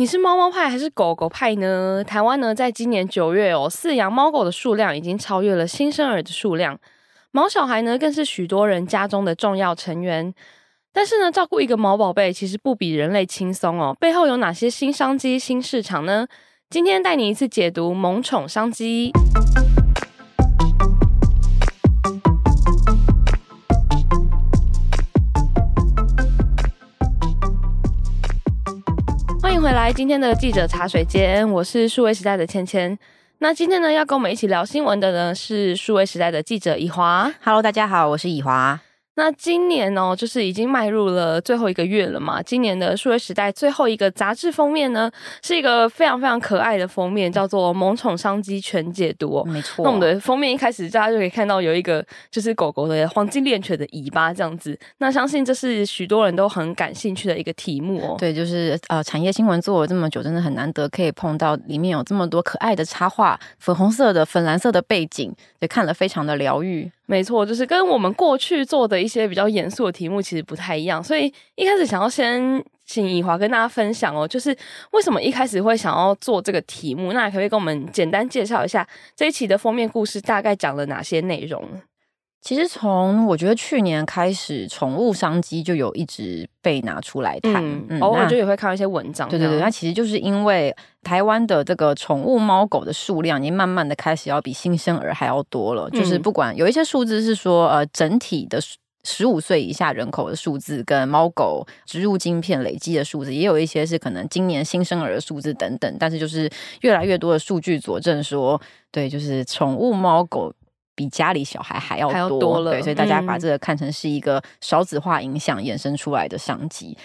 你是猫猫派还是狗狗派呢？台湾呢，在今年九月哦，饲养猫狗的数量已经超越了新生儿的数量。毛小孩呢，更是许多人家中的重要成员。但是呢，照顾一个毛宝贝其实不比人类轻松哦。背后有哪些新商机、新市场呢？今天带你一次解读萌宠商机。回来今天的记者茶水间，我是数位时代的芊芊。那今天呢，要跟我们一起聊新闻的呢，是数位时代的记者以华。Hello，大家好，我是以华。那今年哦，就是已经迈入了最后一个月了嘛。今年的数位时代最后一个杂志封面呢，是一个非常非常可爱的封面，叫做《萌宠商机全解读》哦。没错。那我们的封面一开始大家就可以看到有一个就是狗狗的黄金猎犬的尾巴这样子。那相信这是许多人都很感兴趣的一个题目哦。对，就是呃，产业新闻做了这么久，真的很难得可以碰到里面有这么多可爱的插画，粉红色的、粉蓝色的背景，也看了非常的疗愈。没错，就是跟我们过去做的一些比较严肃的题目其实不太一样，所以一开始想要先请以华跟大家分享哦，就是为什么一开始会想要做这个题目？那可不可以跟我们简单介绍一下这一期的封面故事大概讲了哪些内容？其实从我觉得去年开始，宠物商机就有一直被拿出来谈，嗯，嗯偶尔就也会看到一些文章。对对对，那其实就是因为台湾的这个宠物猫狗的数量已经慢慢的开始要比新生儿还要多了。嗯、就是不管有一些数字是说，呃，整体的十五岁以下人口的数字跟猫狗植入晶片累积的数字，也有一些是可能今年新生儿的数字等等。但是就是越来越多的数据佐证说，对，就是宠物猫狗。比家里小孩还要多，还要多了，对，所以大家把这个看成是一个少子化影响衍生出来的商机。嗯、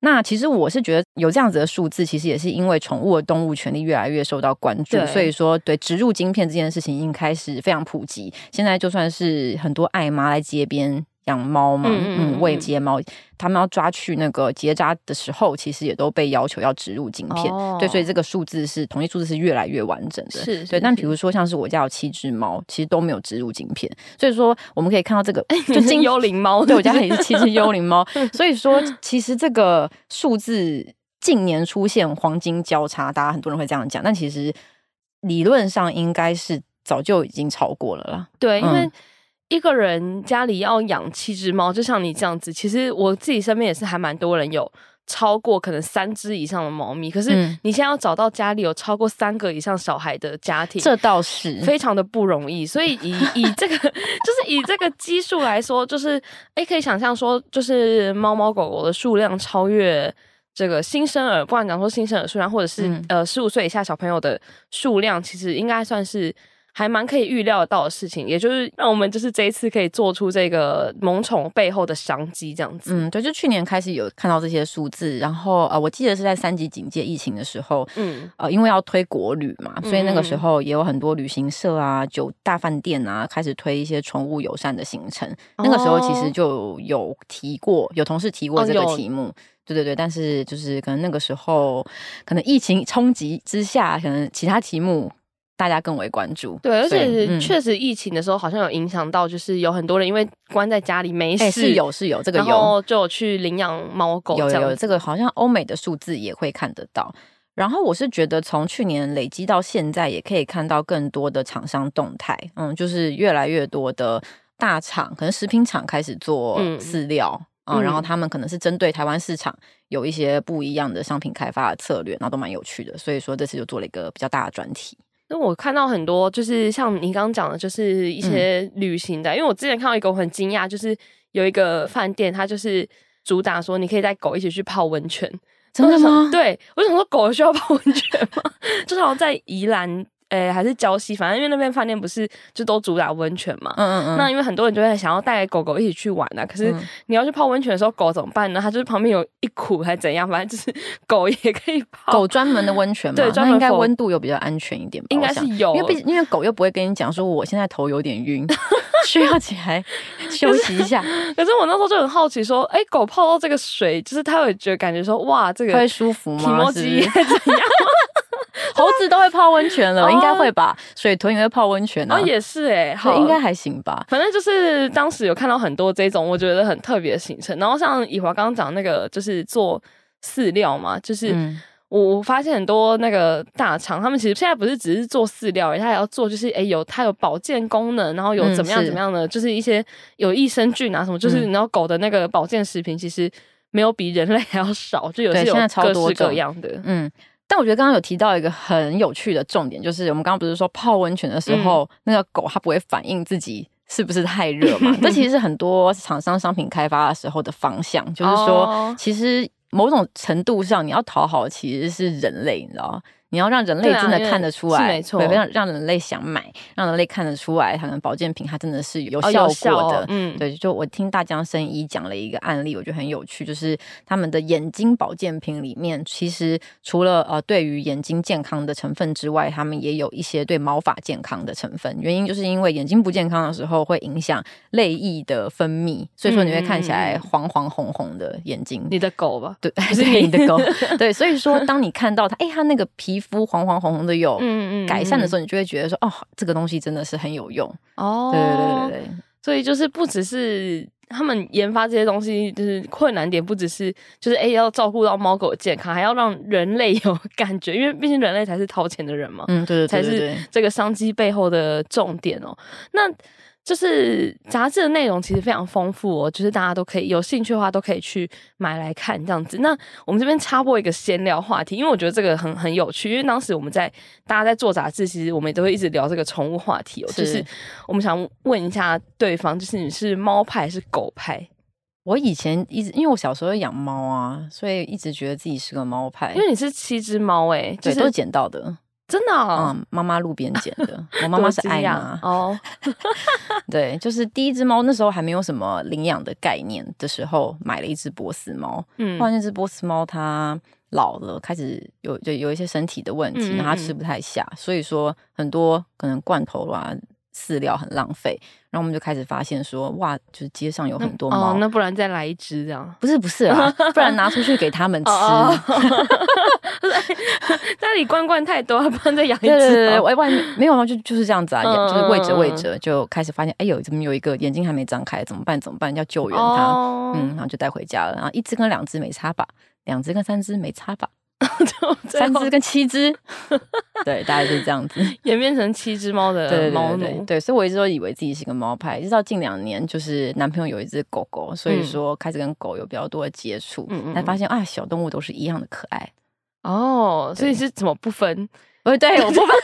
那其实我是觉得有这样子的数字，其实也是因为宠物的动物权利越来越受到关注，所以说对植入晶片这件事情已经开始非常普及。现在就算是很多爱妈来街边。养猫嘛，嗯，喂接猫，他们要抓去那个结扎的时候，其实也都被要求要植入晶片，哦、对，所以这个数字是统计数字是越来越完整的，是，对。但比如说像是我家有七只猫，其实都没有植入晶片，所以说我们可以看到这个，就是幽灵猫，对，我家也是七只幽灵猫，所以说其实这个数字近年出现黄金交叉，大家很多人会这样讲，但其实理论上应该是早就已经超过了啦，对，因为。嗯一个人家里要养七只猫，就像你这样子。其实我自己身边也是还蛮多人有超过可能三只以上的猫咪。可是你现在要找到家里有超过三个以上小孩的家庭，这倒是非常的不容易。所以以 以这个就是以这个基数来说，就是哎，可以想象说，就是猫猫狗狗的数量超越这个新生儿，不管讲说新生儿数量，或者是、嗯、呃十五岁以下小朋友的数量，其实应该算是。还蛮可以预料到的事情，也就是让我们就是这一次可以做出这个萌宠背后的商机这样子。嗯，对，就去年开始有看到这些数字，然后呃，我记得是在三级警戒疫情的时候，嗯，呃，因为要推国旅嘛，所以那个时候也有很多旅行社啊、酒大饭店啊开始推一些宠物友善的行程。哦、那个时候其实就有提过，有同事提过这个题目，哦、对对对，但是就是可能那个时候可能疫情冲击之下，可能其他题目。大家更为关注，对，而且确实疫情的时候好像有影响到，就是有很多人因为关在家里没事，欸、是有是有这个有，然后就去领养猫狗，有有这个好像欧美的数字也会看得到。然后我是觉得从去年累积到现在，也可以看到更多的厂商动态，嗯，就是越来越多的大厂，可能食品厂开始做饲料，嗯，嗯，然后他们可能是针对台湾市场有一些不一样的商品开发的策略，然后都蛮有趣的，所以说这次就做了一个比较大的专题。那我看到很多，就是像你刚刚讲的，就是一些旅行的。嗯、因为我之前看到一个我很惊讶，就是有一个饭店，它就是主打说你可以带狗一起去泡温泉。真的吗？对，我想说狗需要泡温泉吗？就好像在宜兰。诶、欸，还是礁溪，反正因为那边饭店不是就都主打温泉嘛。嗯嗯嗯。那因为很多人就会想要带狗狗一起去玩啊，可是你要去泡温泉的时候，狗怎么办呢？它就是旁边有一苦还是怎样，反正就是 狗也可以泡。狗专门的温泉嘛，对，专门应该温度又比较安全一点吧。应该是有，因为毕竟因为狗又不会跟你讲说我现在头有点晕，需要起来休息一下。可是，我那时候就很好奇说，哎、欸，狗泡到这个水，就是它会觉得感觉说，哇，这个会舒服吗？是怎样？猴子都会泡温泉了，应该会吧？水豚也会泡温泉啊，也是哎，好，应该还行吧。反正就是当时有看到很多这种我觉得很特别的行程，然后像以华刚刚讲那个，就是做饲料嘛，就是我我发现很多那个大厂，他们其实现在不是只是做饲料，而已，他还要做就是诶、欸、有它有保健功能，然后有怎么样怎么样的，嗯、是就是一些有益生菌啊什么，就是你知道狗的那个保健食品其实没有比人类还要少，就有些有各式各样的。嗯，但我觉得刚刚有提到一个很有趣的重点，就是我们刚刚不是说泡温泉的时候，嗯、那个狗它不会反应自己是不是太热嘛？这其实是很多厂商商品开发的时候的方向，就是说其实。某种程度上，你要讨好其实是人类，你知道吗？你要让人类真的看得出来，啊、没错，让让人类想买，让人类看得出来，可能保健品它真的是有效果的。哦哦、嗯，对，就我听大江生医讲了一个案例，我觉得很有趣，就是他们的眼睛保健品里面，其实除了呃对于眼睛健康的成分之外，他们也有一些对毛发健康的成分。原因就是因为眼睛不健康的时候，会影响泪液的分泌，所以说你会看起来黄黄红红的眼睛。你的狗吧？对，是你的狗。对，所以说当你看到它，哎，它那个皮。皮肤黄黄红红的有改善的时候，你就会觉得说，哦，这个东西真的是很有用哦。对对对对，所以就是不只是他们研发这些东西，就是困难点不只是就是哎要照顾到猫狗的健康，还要让人类有感觉，因为毕竟人类才是掏钱的人嘛。嗯，对对，才是这个商机背后的重点哦。那。就是杂志的内容其实非常丰富哦，就是大家都可以有兴趣的话都可以去买来看这样子。那我们这边插播一个闲聊话题，因为我觉得这个很很有趣，因为当时我们在大家在做杂志，其实我们也都会一直聊这个宠物话题哦。是就是我们想问一下对方，就是你是猫派还是狗派？我以前一直因为我小时候养猫啊，所以一直觉得自己是个猫派。因为你是七只猫诶，就是、对，都是捡到的。真的、哦，嗯，妈妈路边捡的。我妈妈是爱妈哦。对，就是第一只猫那时候还没有什么领养的概念的时候，买了一只波斯猫。嗯，后来那只波斯猫它老了，开始有就有一些身体的问题，然后它吃不太下，嗯嗯，所以说很多可能罐头啊。饲料很浪费，然后我们就开始发现说，哇，就是街上有很多猫，哦，那不然再来一只这样？不是不是啊，不然拿出去给他们吃。家里罐罐太多，不然再养一只。对对对，外外没有啊？就就是这样子啊，嗯、就是喂着喂着就开始发现，哎呦，怎么有一个眼睛还没张开？怎么办？怎么办？要救援它。哦、嗯，然后就带回家了。然后一只跟两只没差吧，两只跟三只没差吧。三只跟七只，对，大概就是这样子，演变成七只猫的猫奴。对，对，所以我一直都以为自己是个猫派，一直到近两年，就是男朋友有一只狗狗，所以说开始跟狗有比较多的接触，嗯，才发现啊，小动物都是一样的可爱。哦，所以是怎么不分？呃，对，我不分，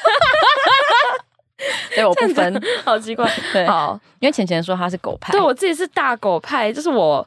对，我不分，好奇怪。对，好，因为浅浅说他是狗派，对我自己是大狗派，就是我，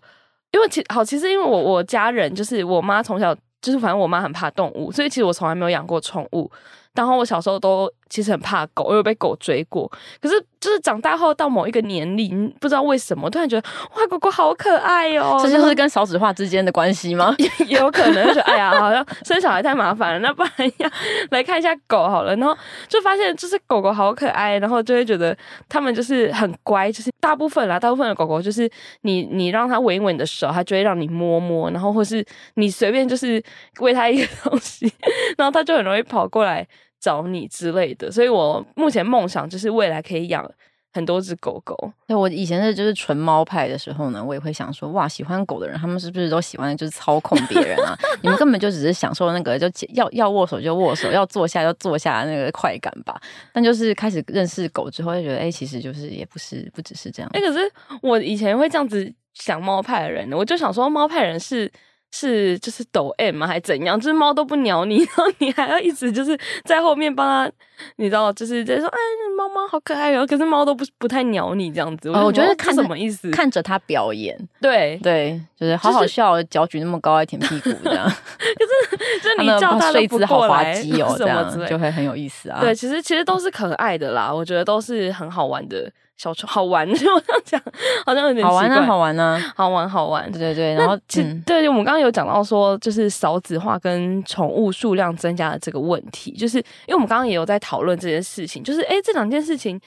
因为其好，其实因为我我家人就是我妈从小。就是反正我妈很怕动物，所以其实我从来没有养过宠物。然后我小时候都其实很怕狗，我有被狗追过。可是就是长大后到某一个年龄，不知道为什么突然觉得哇，狗狗好可爱哦！这就是跟少子化之间的关系吗？也，也有可能，就哎呀，好像生小孩太麻烦了，那不然要来看一下狗好了。然后就发现就是狗狗好可爱，然后就会觉得它们就是很乖，就是大部分啦，大部分的狗狗就是你你让它闻一闻你的手，它就会让你摸摸，然后或是你随便就是喂它一个东西，然后它就很容易跑过来。找你之类的，所以我目前梦想就是未来可以养很多只狗狗。那我以前是就是纯猫派的时候呢，我也会想说，哇，喜欢狗的人，他们是不是都喜欢就是操控别人啊？你们根本就只是享受那个就要要握手就握手，要坐下就坐下那个快感吧。但就是开始认识狗之后，就觉得哎、欸，其实就是也不是不只是这样。哎、欸，可是我以前会这样子想猫派的人，我就想说猫派人是。是就是抖 M 吗？还是怎样？就是猫都不鸟你，然后你还要一直就是在后面帮它，你知道，就是在说哎，猫猫好可爱哦。可是猫都不不太鸟你这样子。我觉得看什么意思？看着它表演，对对，就是好好笑，脚举那么高，还舔屁股这样。可是就是你叫它都不过来，什么之类，就会很有意思啊。对，其实其实都是可爱的啦，我觉得都是很好玩的。小丑好玩，就我这样讲，好像有点好玩啊，好玩啊，好玩好玩。对对对，然后其、嗯、对，我们刚刚有讲到说，就是少子化跟宠物数量增加的这个问题，就是因为我们刚刚也有在讨论这件事情，就是哎，这两件事情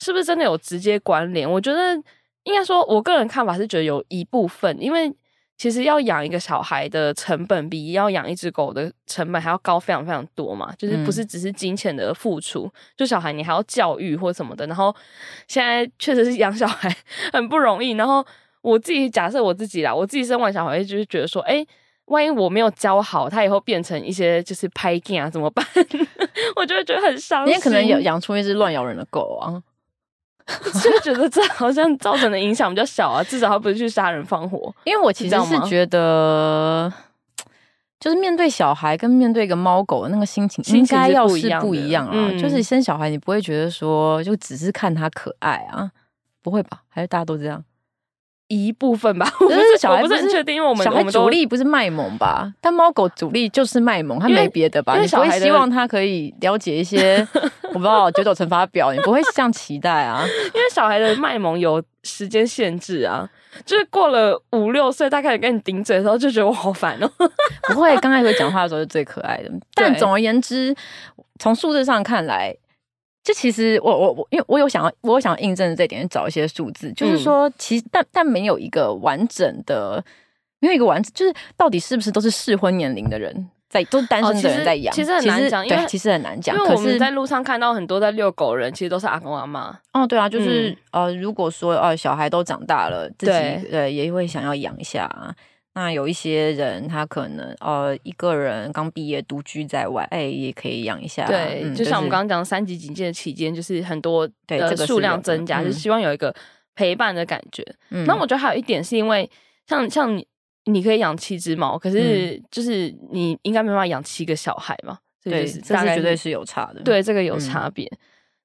是不是真的有直接关联？我觉得应该说，我个人看法是觉得有一部分，因为。其实要养一个小孩的成本比要养一只狗的成本还要高非常非常多嘛，就是不是只是金钱的付出，嗯、就小孩你还要教育或什么的。然后现在确实是养小孩 很不容易。然后我自己假设我自己啦，我自己生完小孩就是觉得说，哎，万一我没有教好，他以后变成一些就是拍镜啊，怎么办？我就会觉得很伤心。你可能养养出一只乱咬人的狗啊，就觉得这好像造成的影响比较小啊，至少他不是去杀人放火。因为我其实是觉得，就是面对小孩跟面对一个猫狗的那个心情，应该要是不一样啊。嗯、就是生小孩，你不会觉得说就只是看他可爱啊，不会吧？还是大家都这样？一部分吧，我不是小孩不是很确定，因为我们小孩主力不是卖萌吧？但猫狗主力就是卖萌，它没别的吧？你不会希望它可以了解一些 我不知道九九乘法表，你不会这样期待啊？因为小孩的卖萌有时间限制啊，就是过了五六岁，他开始跟你顶嘴的时候，就觉得我好烦哦。不会，刚开始讲话的时候是最可爱的。但总而言之，从数字上看来。就其实我我我，因为我有想要，我有想要印证这点，找一些数字，就是说，其实但但没有一个完整的，没有一个完整，就是到底是不是都是适婚年龄的人在，都是单身的人在养，哦，其实很难讲，因为其实很难讲。因为我们在路上看到很多在遛狗人，其实都是阿公阿妈。哦，对啊，就是、嗯、呃，如果说呃小孩都长大了，自己对呃也会想要养一下。那有一些人，他可能呃一个人刚毕业独居在外，哎，也可以养一下。对，嗯、就像我们刚刚讲三级警戒的期间，就是很多的数量增加，就是希望有一个陪伴的感觉。嗯、那我觉得还有一点是因为，像像你，你可以养七只猫，可是就是你应该没办法养七个小孩嘛。对，这是绝对是有差的。对，这个有差别。嗯、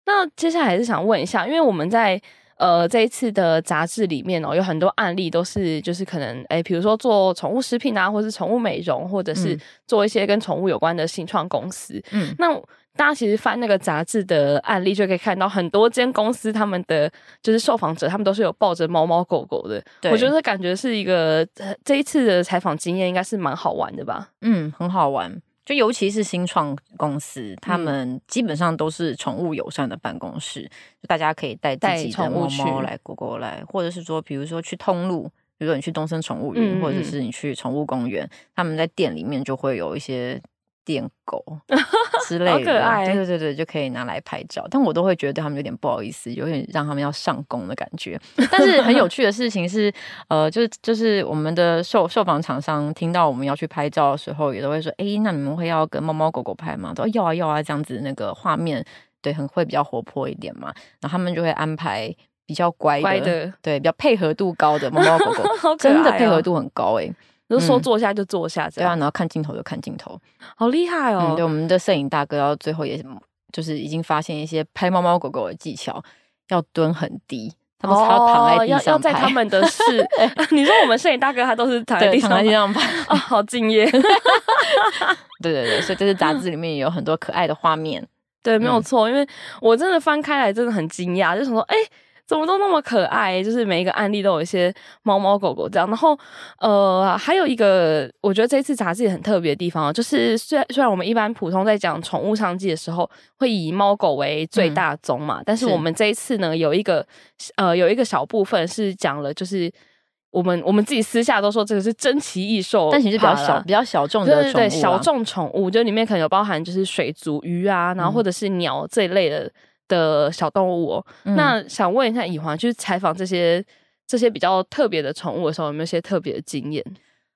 那接下来还是想问一下，因为我们在。呃，这一次的杂志里面哦，有很多案例都是就是可能诶，比如说做宠物食品啊，或是宠物美容，或者是做一些跟宠物有关的新创公司。嗯，那大家其实翻那个杂志的案例，就可以看到很多间公司他们的就是受访者，他们都是有抱着猫猫狗狗的。对，我觉得感觉是一个这一次的采访经验应该是蛮好玩的吧？嗯，很好玩。就尤其是新创公司，他们基本上都是宠物友善的办公室，嗯、就大家可以带自己的猫猫来、狗狗来，或者是说，比如说去通路，比如说你去东森宠物园，嗯、或者是你去宠物公园，他们在店里面就会有一些。电狗 之类的，对对对对，就可以拿来拍照。但我都会觉得对他们有点不好意思，有点让他们要上工的感觉。但是很有趣的事情是，呃，就是就是我们的受受访厂商听到我们要去拍照的时候，也都会说：“哎，那你们会要跟猫猫狗狗拍吗？”要啊要啊，这样子那个画面对很会比较活泼一点嘛。然后他们就会安排比较乖的，乖的对，比较配合度高的猫猫狗狗，哦、真的配合度很高哎、欸。就说坐下就坐下，这样、嗯、对啊，然后看镜头就看镜头，好厉害哦、嗯！对，我们的摄影大哥，到最后也就是已经发现一些拍猫猫狗狗的技巧，要蹲很低，他们要躺在地上拍。哦、要在他们的 是，你说我们摄影大哥他都是躺在地上，拍啊、哦，好敬业。对对对，所以这是杂志里面也有很多可爱的画面。对，没有错，嗯、因为我真的翻开来真的很惊讶，就想说，哎。怎么都那么可爱，就是每一个案例都有一些猫猫狗狗这样。然后，呃，还有一个我觉得这次杂志也很特别的地方，就是虽然虽然我们一般普通在讲宠物商机的时候会以猫狗为最大宗嘛，嗯、但是我们这一次呢有一个呃有一个小部分是讲了，就是我们我们自己私下都说这个是珍奇异兽，但其实比较小比较小众的宠物、啊，对对对，小众宠物，就里面可能有包含就是水族鱼啊，然后或者是鸟这一类的。的小动物哦，嗯、那想问一下以华，就是采访这些这些比较特别的宠物的时候，有没有一些特别的经验？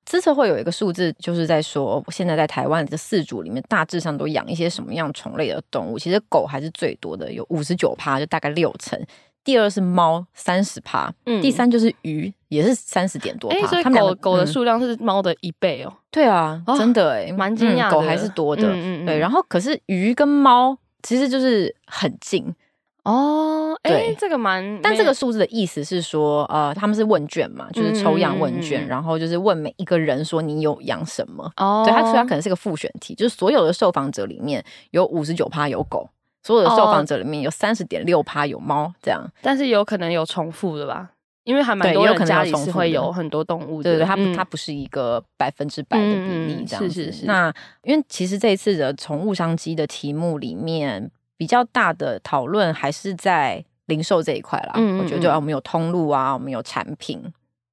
资策会有一个数字，就是在说，现在在台湾的四组里面，大致上都养一些什么样种类的动物？其实狗还是最多的，有五十九趴，就大概六成。第二是猫，三十趴。嗯，第三就是鱼，也是三十点多趴。所以狗狗的数量是猫的一倍哦。对啊，真的哎，蛮惊讶，狗还是多的。嗯嗯，对，然后可是鱼跟猫。其实就是很近哦，哎、欸，这个蛮，但这个数字的意思是说，呃，他们是问卷嘛，就是抽样问卷，嗯、然后就是问每一个人说你有养什么？哦，对，他说他可能是个复选题，就是所有的受访者里面有五十九趴有狗，所有的受访者里面有三十点六趴有猫，这样，但是有可能有重复的吧？因为还蛮多人家里是会有很多动物的，对对，它不，它不是一个百分之百的比例这样子。是是是。那因为其实这一次的宠物商机的题目里面，比较大的讨论还是在零售这一块啦。嗯，我觉得啊，我们有通路啊，我们有产品，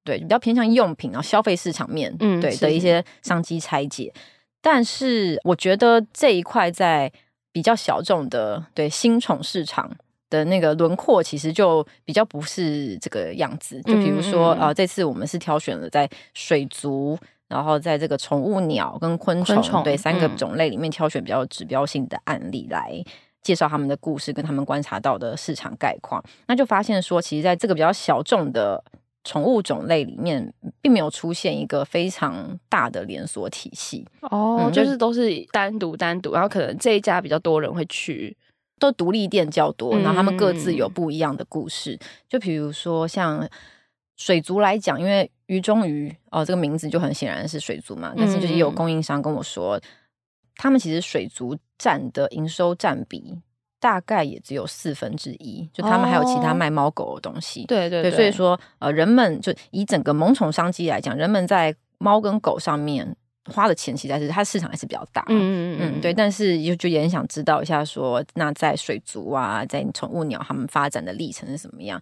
对，比较偏向用品啊，消费市场面，嗯，对的一些商机拆解。但是我觉得这一块在比较小众的对新宠市场。的那个轮廓其实就比较不是这个样子，就比如说啊、这次我们是挑选了在水族然后在这个宠物鸟跟昆虫，对三个种类里面挑选比较有指标性的案例来介绍他们的故事跟他们观察到的市场概况，那就发现说，其实在这个比较小众的。宠物种类里面并没有出现一个非常大的连锁体系。哦，嗯、就是都是单独单独，然后可能这一家比较多人会去，都独立店较多，然后他们各自有不一样的故事。嗯、就比如说像水族来讲，因为鱼中鱼哦，这个名字就很显然是水族嘛，但是就是也有供应商跟我说，嗯、他们其实水族占的营收占比。大概也只有四分之一，就他们还有其他卖猫狗的东西。对对对，所以说呃，人们就以整个萌宠商机来讲，人们在猫跟狗上面花的钱，其实是它市场还是比较大。嗯嗯嗯，对。但是就就也很想知道一下说，说那在水族啊，在宠物鸟他们发展的历程是什么样？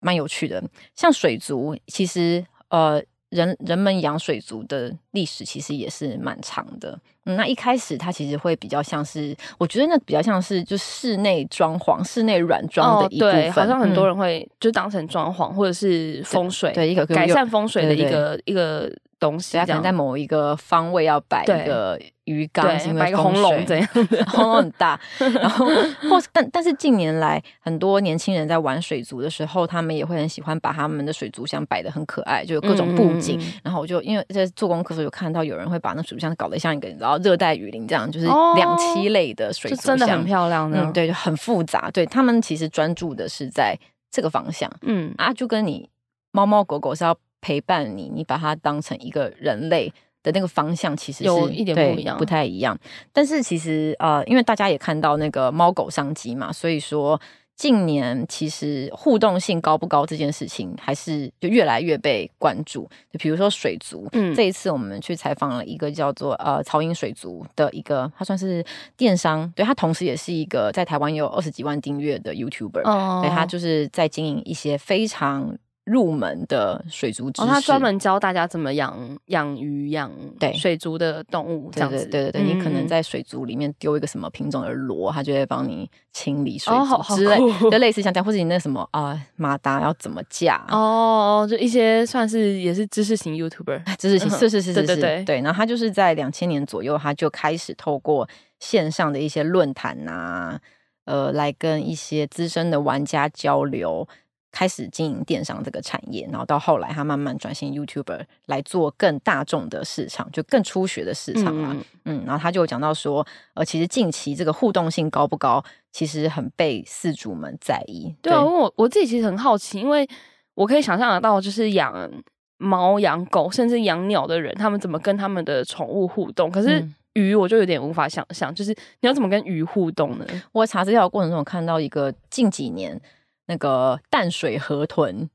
蛮有趣的。像水族，其实呃。人人们养水族的历史其实也是蛮长的，嗯，那一开始它其实会比较像是，我觉得那比较像是就室内装潢、室内软装的一部分，哦，对，好像很多人会就当成装潢或者是风水，对，对一个改善风水的一个一个东西，可能在某一个方位要摆一个。鱼缸摆个红龙这样，红龙很大。然后或但但是近年来，很多年轻人在玩水族的时候，他们也会很喜欢把他们的水族箱摆的很可爱，就有各种布景。嗯、然后我就因为在做功课的时候，有看到有人会把那水族箱搞得像一个然后热带雨林这样，就是两栖类的水族箱，真的很漂亮的。嗯，对，就很复杂。对他们其实专注的是在这个方向。嗯啊，就跟你猫猫狗狗是要陪伴你，你把它当成一个人类。的那个方向其实是有一点不一样，不太一样。但是其实呃，因为大家也看到那个猫狗商机嘛，所以说近年其实互动性高不高这件事情，还是就越来越被关注。就比如说水族，嗯，这一次我们去采访了一个叫做呃曹营水族的一个，他算是电商，对，他同时也是一个在台湾有二十几万订阅的 YouTuber，哦，对，他就是在经营一些非常。入门的水族知识，哦，他专门教大家怎么养养鱼、养对水族的动物，这样子。对对对，你可能在水族里面丢一个什么品种的螺，他就会帮你清理水族之类，就 类似像这样，或者你那什么啊马达要怎么架哦，就一些算是也是知识型 YouTuber，知识型是是是是是，对对。然后他就是在两千年左右，他就开始透过线上的一些论坛啊，呃，来跟一些资深的玩家交流。开始经营电商这个产业，然后到后来他慢慢转型 YouTuber 来做更大众的市场，就更初学的市场嘛。嗯，嗯，然后他就讲到说，呃，其实近期这个互动性高不高，其实很被饲主们在意。对啊，因为我我自己其实很好奇，因为我可以想象得到，就是养猫、养狗，甚至养鸟的人，他们怎么跟他们的宠物互动？可是鱼，我就有点无法想象，就是你要怎么跟鱼互动呢？我查资料的过程中，我看到一个近几年。那个淡水河豚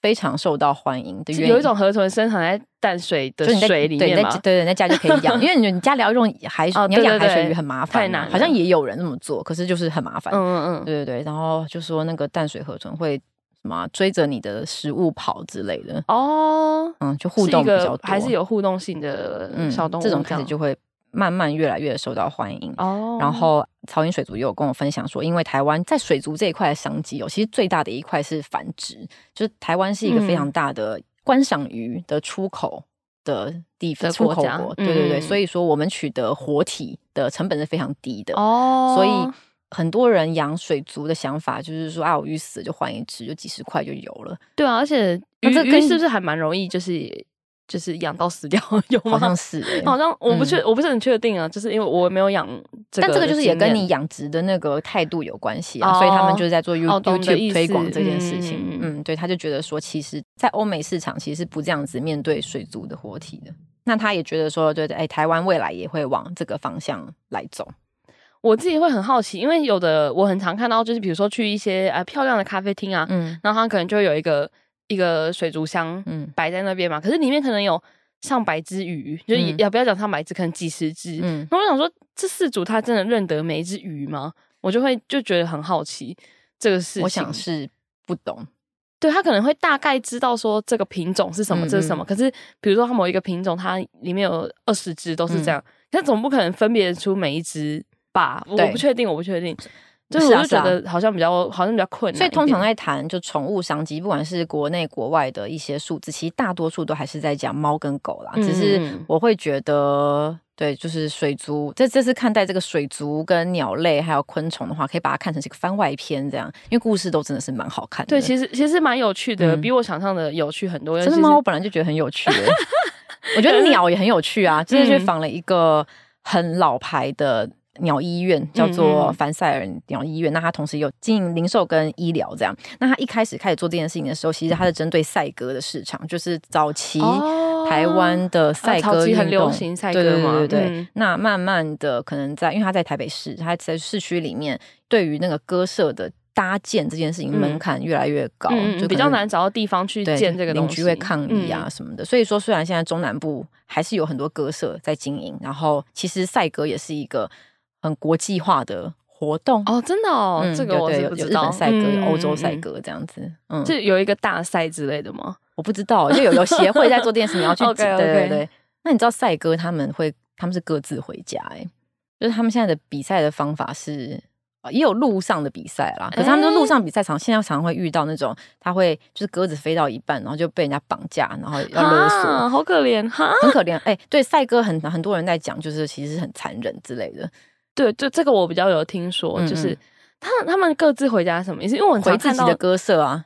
非常受到欢迎的，有一种河豚生长在淡水的水里面嘛？对对，那家就可以养，因为你你家里要用海水，你要养海水鱼很麻烦，太难。好像也有人那么做，可是就是很麻烦。嗯嗯嗯，对对对。然后就说那个淡水河豚会什么追着你的食物跑之类的哦，嗯，就互动比较多，还是有互动性的小动物，这种开始就会。慢慢越来越受到欢迎。哦，然后曹营水族也有跟我分享说，因为台湾在水族这一块的商机哦，其实最大的一块是繁殖，就是台湾是一个非常大的观赏鱼的出口的地方，出口国，对对对，所以说我们取得活体的成本是非常低的。哦，所以很多人养水族的想法就是说啊，我鱼死了就换一只，就几十块就有了，对啊，而且鱼鱼是不是还蛮容易就是。就是养到死掉 有吗？好像是、欸，好像我不确，嗯、我不是很确定啊。就是因为我没有养，但这个就是也跟你养殖的那个态度有关系啊。哦、所以他们就是在做 YouTube 推广这件事情。嗯，嗯，对，他就觉得说，其实，在欧美市场其实是不这样子面对水族的活体的。那他也觉得说，对对，哎，台湾未来也会往这个方向来走。我自己会很好奇，因为有的我很常看到，就是比如说去一些呃漂亮的咖啡厅啊，嗯，然后他可能就会有一个。一个水族箱，嗯，摆在那边嘛，嗯、可是里面可能有上百只鱼，嗯、就也不要讲上百只，可能几十只。嗯，那我想说，这四组他真的认得每一只鱼吗？我就会就觉得很好奇这个事情。我想是不懂，对，他可能会大概知道说这个品种是什么，这是什么。可是比如说他某一个品种，它里面有二十只都是这样，他、嗯、总不可能分别出每一只吧？我不确定，我不确定。就是我就觉得好像比较、好像比较困难。所以通常在谈就宠物商机，不管是国内国外的一些数字，其实大多数都还是在讲猫跟狗啦。只是我会觉得。对，就是水族。这这次看待这个水族跟鸟类还有昆虫的话，可以把它看成是一个番外篇这样，因为故事都真的是蛮好看的。对，其实其实蛮有趣的，嗯、比我想象的有趣很多。其实猫我本来就觉得很有趣，我觉得鸟也很有趣啊。就是去访了一个很老牌的鸟医院，叫做凡塞尔鸟医院。嗯嗯，那他同时有经营零售跟医疗这样。那他一开始开始做这件事情的时候，其实他是针对赛鸽的市场，就是早期。哦台湾的赛鸽运动，很流行赛鸽嘛，对对对对，嗯、那慢慢的可能在，因为他在台北市，他在市区里面，对于那个鸽舍的搭建这件事情门槛越来越高，嗯、就比较难找到地方去建这个东西，邻居会抗议啊什么的。嗯、所以说，虽然现在中南部还是有很多鸽舍在经营，然后其实赛鸽也是一个很国际化的活动哦，真的哦，嗯、这个我是不知道。有日本赛鸽，有欧洲赛鸽这样子，嗯，是有一个大赛之类的吗？我不知道，就有有协会在做电视，你要去 okay. 对对对。那你知道赛鸽他们会他们是各自回家哎、欸，就是他们现在的比赛的方法是也有路上的比赛啦，可是他们的路上比赛场现在常常会遇到那种他会就是鸽子飞到一半，然后就被人家绑架，然后要勒索，好可怜哈，很可怜哎、欸。对赛鸽很很多人在讲，就是其实很残忍之类的。对，就这个我比较有听说，就是他他们各自回家什么意思？因为我回自己的歌社啊。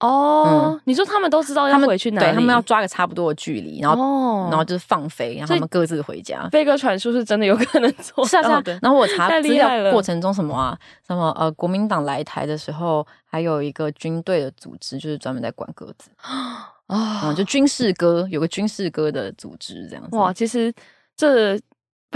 哦，嗯、你说他们都知道要回去哪里？对，他们要抓个差不多的距离，然后，哦、然后就是放飞，然后他们各自回家。飞鸽传书是真的有可能做到的。是啊，是啊。然后我查资料过程中什么啊，什么呃，国民党来台的时候，还有一个军队的组织，就是专门在管鸽子啊，嗯，就军事歌，有个军事歌的组织这样子。哇，其实这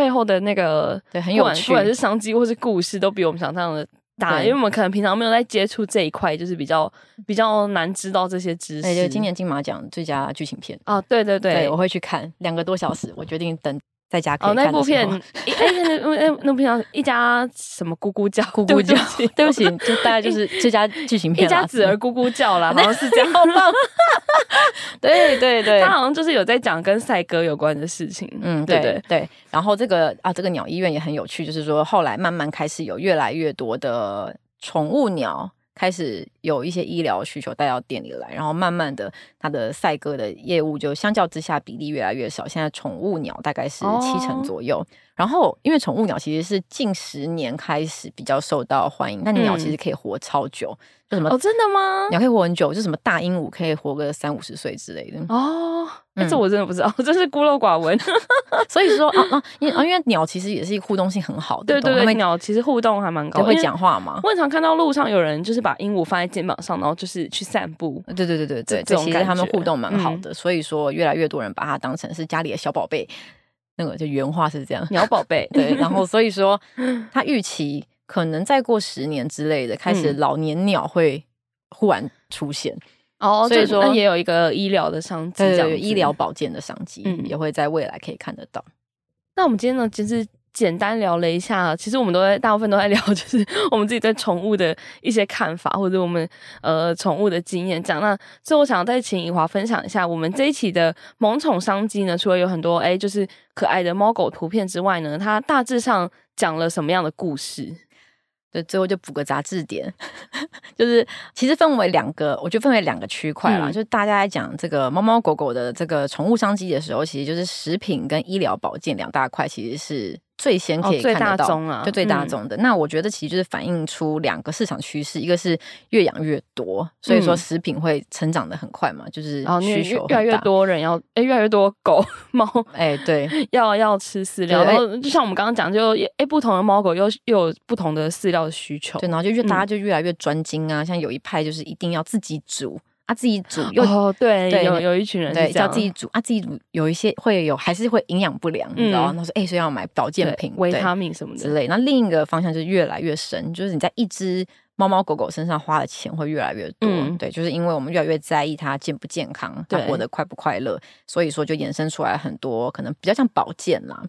背后的那个对很有趣，不管是商机或是故事，都比我们想象的。大，因为我们可能平常没有在接触这一块，就是比较比较难知道这些知识。对，就今年金马奖最佳剧情片哦，对对对，对，我会去看两个多小时，我决定等。在家可以看哦，那部片，哎，那那那部片一家什么咕咕叫，咕咕叫，对不起，就大概就是这家剧情片，一家子儿咕咕叫啦，好像是这样，好棒。对对对，他好像就是有在讲跟赛鸽有关的事情，嗯，对对对。然后这个啊，这个鸟医院也很有趣，就是说后来慢慢开始有越来越多的宠物鸟。开始有一些医疗需求带到店里来，然后慢慢的，它的赛鸽的业务就相较之下比例越来越少。现在宠物鸟大概是七成左右。哦、然后，因为宠物鸟其实是近十年开始比较受到欢迎，但鸟其实可以活超久。嗯就什么？哦，真的吗？鸟可以活很久，就什么大鹦鹉可以活个三五十岁之类的哦。嗯、这我真的不知道，真是孤陋寡闻。所以说啊啊，因为因为鸟其实也是一个互动性很好的，对对对，鸟其实互动还蛮高，会讲话嘛。我很常看到路上有人就是把鹦鹉放在肩膀上，然后就是去散步。对对对对对，这其实他们互动蛮好的。嗯、所以说，越来越多人把它当成是家里的小宝贝。那个就原话是这样，鸟宝贝。对，然后所以说，他预期可能再过十年之类的，开始老年鸟会。忽然出现哦，所以说也有一个医疗的商机，这样医疗保健的商机，嗯，也会在未来可以看得到。那我们今天呢，其实简单聊了一下，其实我们都在大部分都在聊，就是我们自己对宠物的一些看法，或者我们呃宠物的经验讲。那所以我想再请以华分享一下，我们这一期的萌宠商机呢，除了有很多哎，就是可爱的猫狗图片之外呢，它大致上讲了什么样的故事？对，最后就补个杂志点，就是其实分为两个，我觉得分为两个区块啦。嗯、就大家在讲这个猫猫狗狗的这个宠物商机的时候，其实就是食品跟医疗保健两大块，其实是。最先可以看得到，哦啊、就最大宗的。嗯、那我觉得其实就是反映出两个市场趋势，一个是越养越多，所以说食品会成长的很快嘛，就是需求越来越多人要，哎，越来越多狗猫，哎，对，要要吃饲料，然后就像我们刚刚讲，就哎不同的猫狗又又有不同的饲料的需求，对，然后就越大家就越来越专精啊，嗯、像有一派就是一定要自己煮。他、啊、自己煮又哦，对，对有有一群人对叫自己煮啊，自己煮有一些会有还是会营养不良，嗯、你知道吗？他说哎，所以要买保健品、维他命什么的之类。那另一个方向就是越来越深，就是你在一只猫猫狗狗身上花的钱会越来越多。嗯、对，就是因为我们越来越在意它健不健康，它活得快不快乐，所以说就衍生出来很多可能比较像保健啦。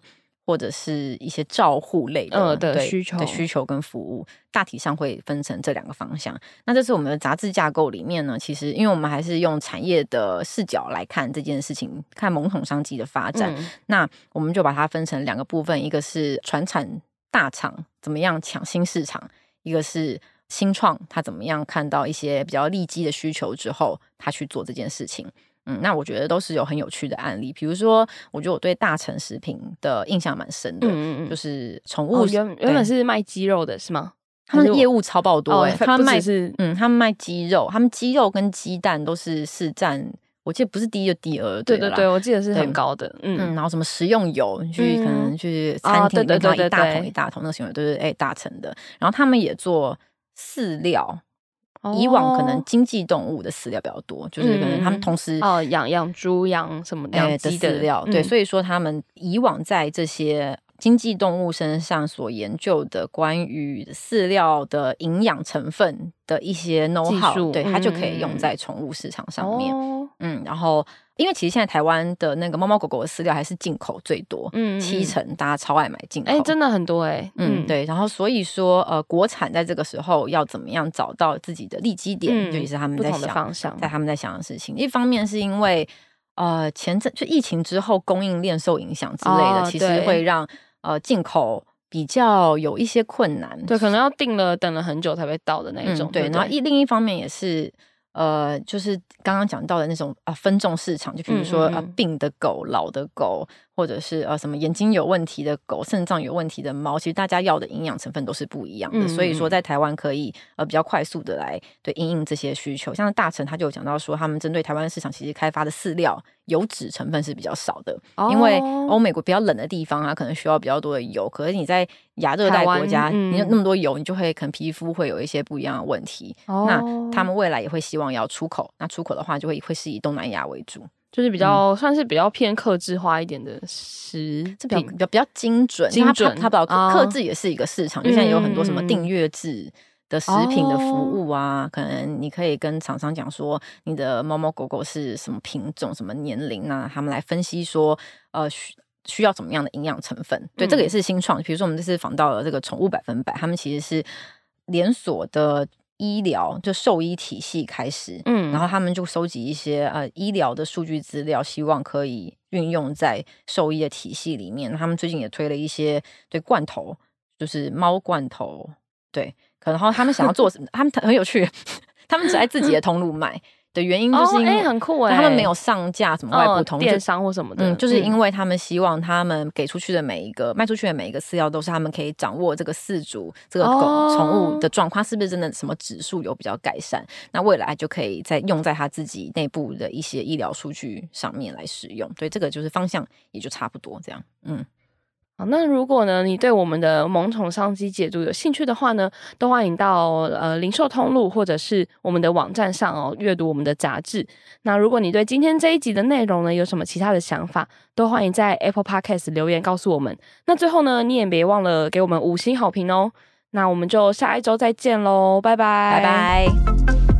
或者是一些照护类的、呃、的需求的需求跟服务，大体上会分成这两个方向。那这是我们的杂志架构里面呢，其实因为我们还是用产业的视角来看这件事情，看萌宠商机的发展。嗯、那我们就把它分成两个部分，一个是传产大厂怎么样抢新市场，一个是新创，他怎么样看到一些比较利基的需求之后，他去做这件事情。嗯，那我觉得都是有很有趣的案例。比如说，我觉得我对大成食品的印象蛮深的，嗯嗯就是宠物、哦、原原本是卖鸡肉的是吗？他们业务超爆多、欸，哦、他们卖是嗯，他们卖鸡肉，他们鸡肉跟鸡蛋都是市占，我记得不是第一就第二，对对对，我记得是很高的，嗯，嗯，然后什么食用油，你去可能去餐厅对对对一大桶一大桶那个食用油都是哎大成的，然后他们也做饲料。以往可能经济动物的饲料比较多，就是可能他们同时哦养养猪养什么养鸡的饲料，对，所以说他们以往在这些经济动物身上所研究的关于饲料的营养成分的一些 know how，对，它就可以用在宠物市场上面，嗯，然后。因为其实现在台湾的那个猫猫狗狗的饲料还是进口最多，嗯，七成大家超爱买进口，哎、欸，真的很多哎、欸，嗯，对，然后所以说呃，国产在这个时候要怎么样找到自己的利基点，嗯、就也是他们在想在他们在想的事情。一方面是因为呃前阵就疫情之后供应链受影响之类的，哦、其实会让呃进口比较有一些困难，对，可能要订了等了很久才会到的那一种，嗯、对，对，然后一另一方面也是。呃，就是刚刚讲到的那种啊，分众市场，就比如说啊，病的狗、老的狗。或者是呃什么眼睛有问题的狗、肾脏有问题的猫，其实大家要的营养成分都是不一样的。嗯、所以说，在台湾可以呃比较快速的来对应应这些需求。像大成他就有讲到说，他们针对台湾市场其实开发的饲料油脂成分是比较少的，哦、因为欧美国比较冷的地方，啊可能需要比较多的油。可是你在亚热带国家，嗯、你有那么多油，你就会可能皮肤会有一些不一样的问题。哦、那他们未来也会希望要出口，那出口的话就会会是以东南亚为主。就是比较、嗯、算是比较偏克制化一点的食品，这比较比较精准。精准，它它比较客制也是一个市场，哦、就像有很多什么订阅制的食品的服务啊，嗯、可能你可以跟厂商讲说你的猫猫狗狗是什么品种、什么年龄啊，他们来分析说呃需需要怎么样的营养成分。对，嗯、这个也是新创。比如说我们这次访到了这个宠物百分百，他们其实是连锁的。医疗就兽医体系开始，嗯，然后他们就收集一些呃医疗的数据资料，希望可以运用在兽医的体系里面。他们最近也推了一些对罐头，就是猫罐头，对，可能他们想要做什么？他们很有趣，他们只在自己的通路卖。的原因就是因为很酷哎，他们没有上架什么外部通电商或什么的，嗯，就是因为他们希望他们给出去的每一个卖出去的每一个饲料都是他们可以掌握这个饲主这个狗宠物的状况是不是真的什么指数有比较改善，那未来就可以再用在他自己内部的一些医疗数据上面来使用，所以这个就是方向也就差不多这样，嗯。那如果呢，你对我们的萌宠商机解读有兴趣的话呢，都欢迎到呃零售通路或者是我们的网站上哦阅读我们的杂志。那如果你对今天这一集的内容呢有什么其他的想法，都欢迎在 Apple Podcast 留言告诉我们。那最后呢，你也别忘了给我们五星好评哦。那我们就下一周再见喽，拜拜，拜拜。